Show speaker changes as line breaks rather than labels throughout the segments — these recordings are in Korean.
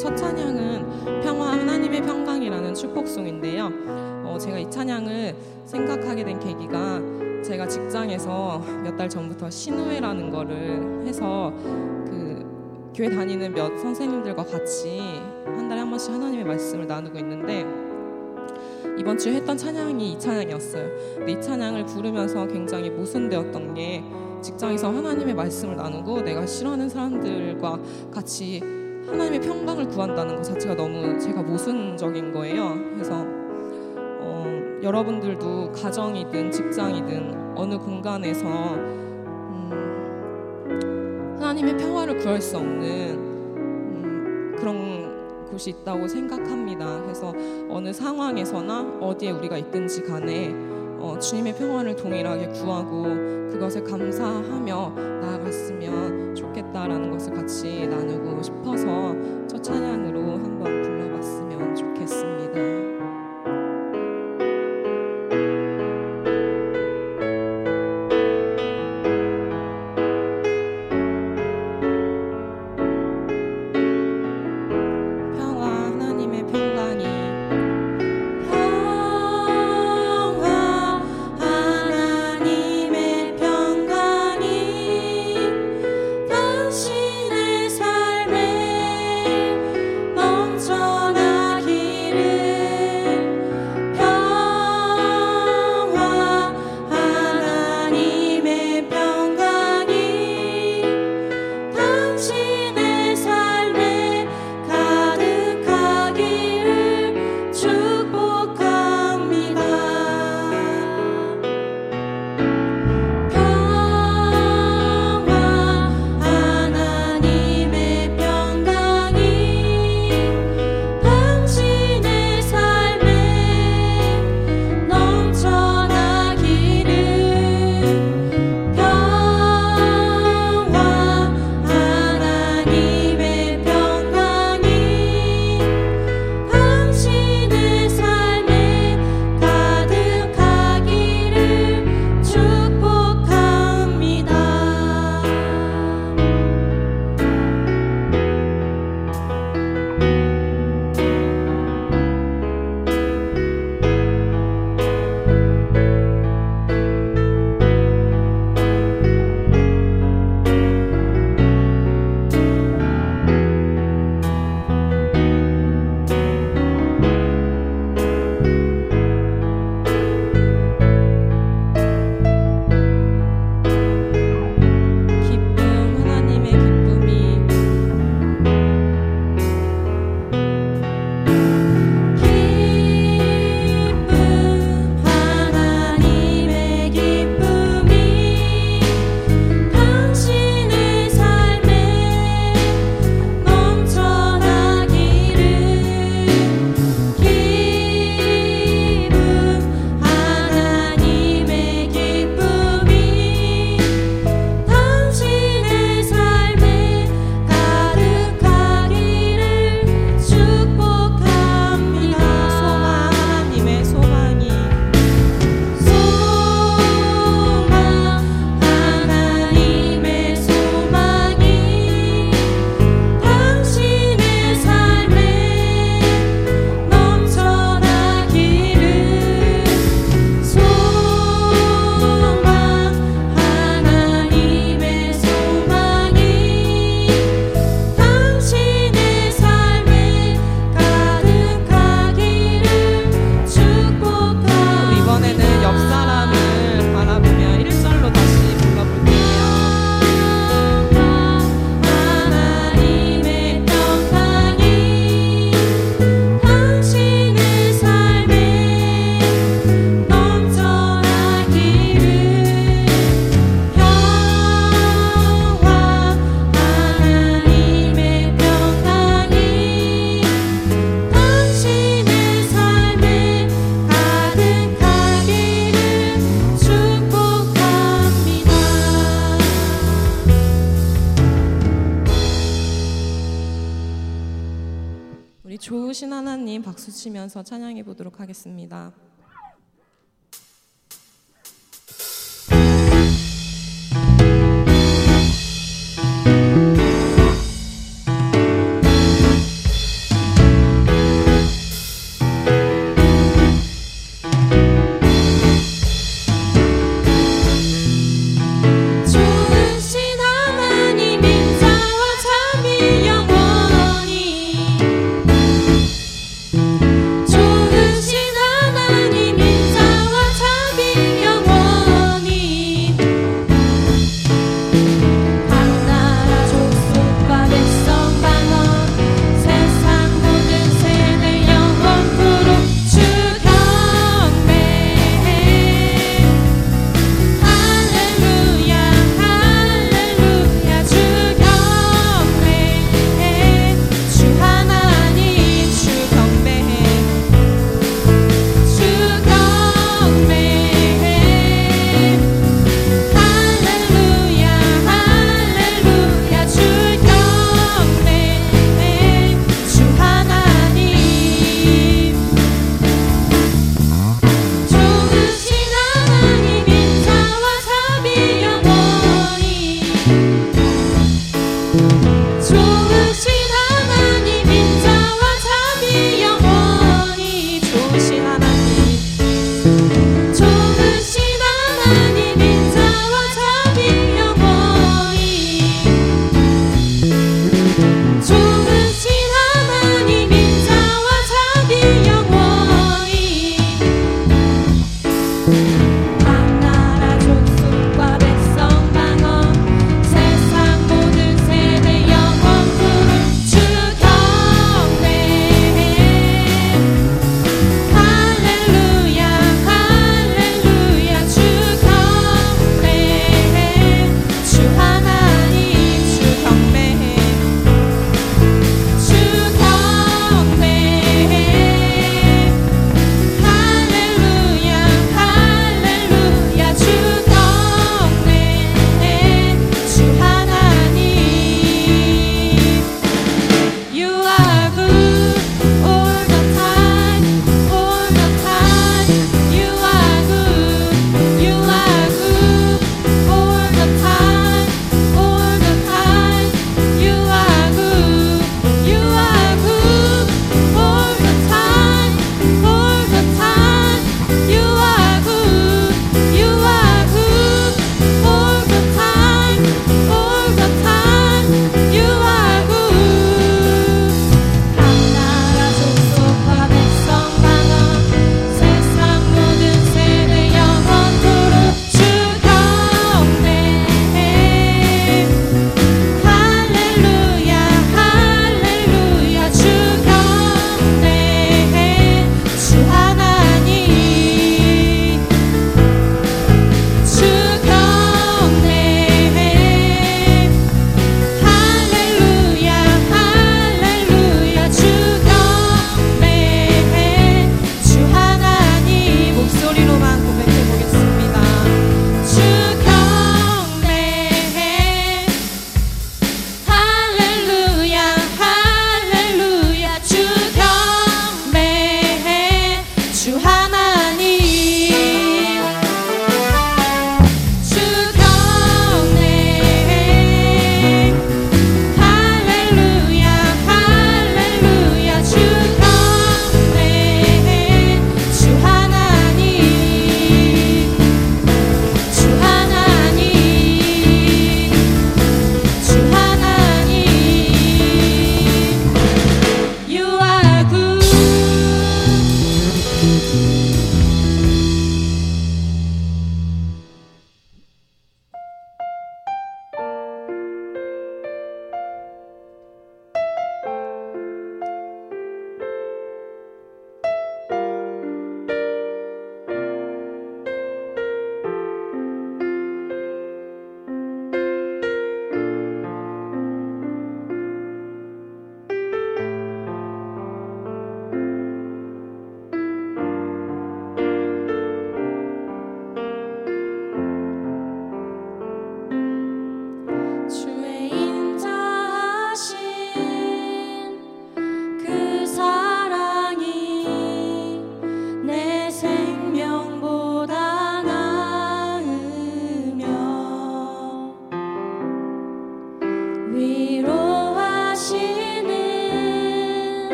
첫 찬양은 평화 하나님의 평강이라는 축복송인데요. 어, 제가 이 찬양을 생각하게 된 계기가 제가 직장에서 몇 달 전부터 신우회라는 거를 해서 그 교회 다니는 몇 선생님들과 같이 한 달에 한 번씩 하나님의 말씀을 나누고 있는데 이번 주에 했던 찬양이 이 찬양이었어요. 근데 이 찬양을 부르면서 굉장히 모순되었던 게 직장에서 하나님의 말씀을 나누고 내가 싫어하는 사람들과 같이 하나님의 평강을 구한다는 것 자체가 너무 제가 모순적인 거예요. 그래서 어, 여러분들도 가정이든 직장이든 어느 공간에서 음, 하나님의 평화를 구할 수 없는 음, 그런 곳이 있다고 생각합니다. 그래서 어느 상황에서나 어디에 우리가 있든지 간에 어, 주님의 평화를 동일하게 구하고 그것을 감사하며 나아갔으면 좋겠다 라는 것을 같이 나누고 싶어서 첫 찬양으로 한번 치면서 찬양해 보도록 하겠습니다.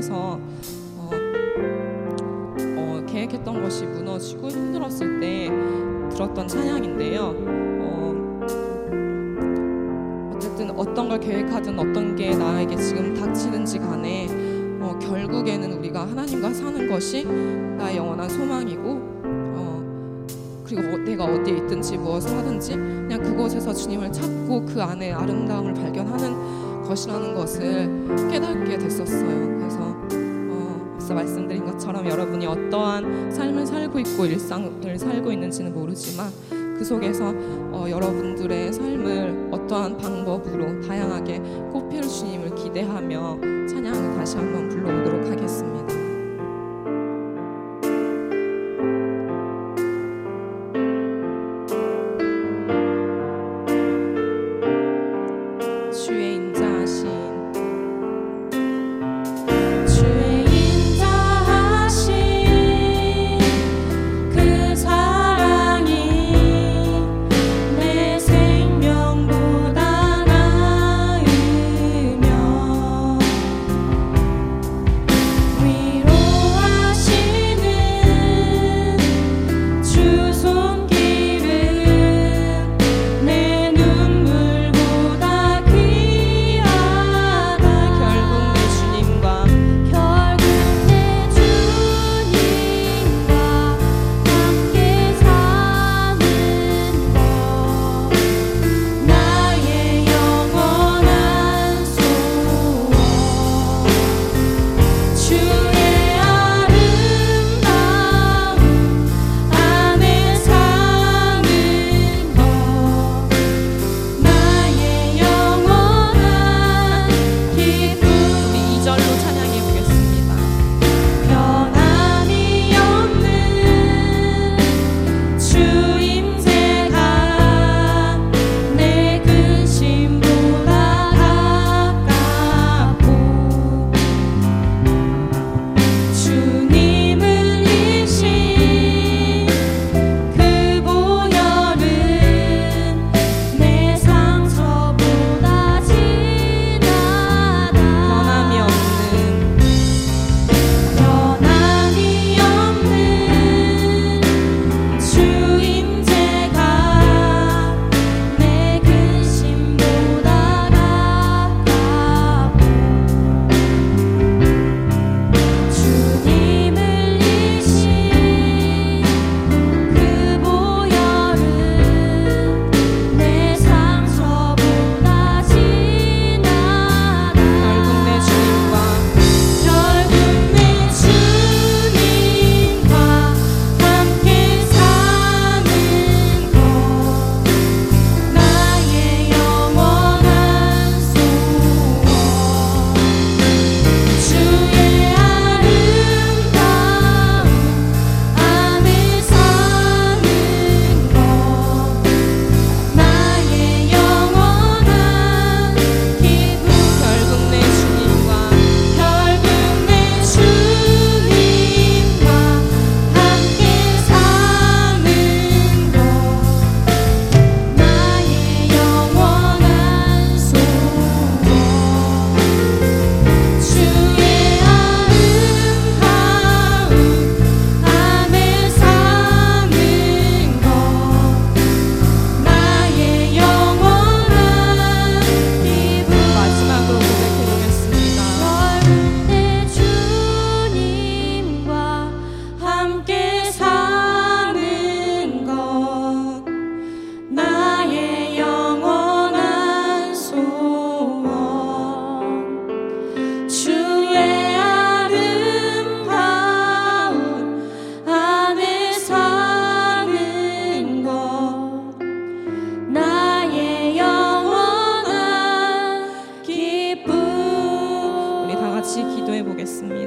속에서 어, 어, 계획했던 것이 무너지고 힘들었을 때 들었던 찬양인데요. 어, 어쨌든 어떤 걸 계획하든 어떤 게 나에게 지금 닥치는지 간에 어, 결국에는 우리가 하나님과 사는 것이 나의 영원한 소망이고 어, 그리고 어- 내가 어디에 있든지 무엇을 하든지 그냥 그곳에서 주님을 찾고 그 안에 아름다움을 발견하는 것이라는 것을 깨닫게 됐었어요. 그래서 어, 앞서 말씀드린 것처럼 여러분이 어떠한 삶을 살고 있고 일상을 살고 있는지는 모르지만 그 속에서 어, 여러분들의 삶을 어떠한 방법으로 다양하게 꽃피울 주님을 기대하며 찬양을 다시 한번 불러보도록 하겠습니다.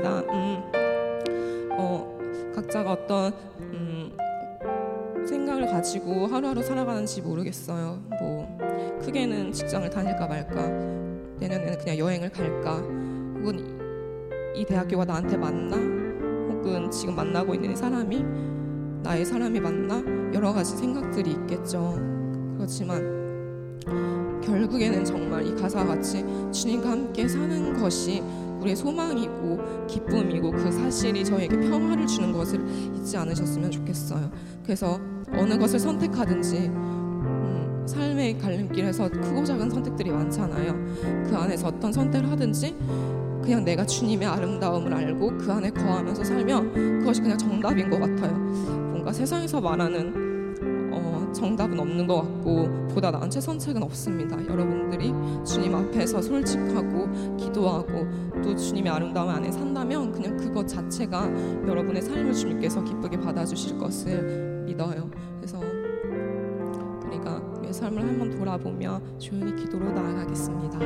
있습니다.
음, 어, 각자가
어떤 음, 생각을 가지고 하루하루 살아가는지 모르겠어요. 뭐 크게는 직장을 다닐까 말까, 내년에는 그냥 여행을 갈까, 혹은 이 대학교가 나한테 맞나, 혹은 지금 만나고 있는 사람이 나의 사람이 맞나 여러 가지 생각들이 있겠죠. 그렇지만 결국에는 정말 이 가사와 같이 주님과 함께 사는 것이 우리의 소망이고 기쁨이고 그 사실이 저에게 평화를 주는 것을 잊지 않으셨으면 좋겠어요. 그래서 어느 것을 선택하든지 음, 삶의 갈림길에서 크고 작은 선택들이 많잖아요. 그 안에서 어떤 선택을 하든지 그냥 내가 주님의 아름다움을 알고 그 안에 거하면서 살면 그것이 그냥 정답인 것 같아요. 뭔가 세상에서 말하는 어, 정답은 없는 것 같고 보다 나은 최선책은 없습니다. 여러분들이 주님 앞에서 솔직하고 기도하고 또 주님의 아름다움 안에 산다면 그냥 그것 자체가 여러분의 삶을 주님께서 기쁘게 받아주실 것을 믿어요. 그래서 우리가 우리의 삶을 한번 돌아보며 조용히 기도로 나아가겠습니다.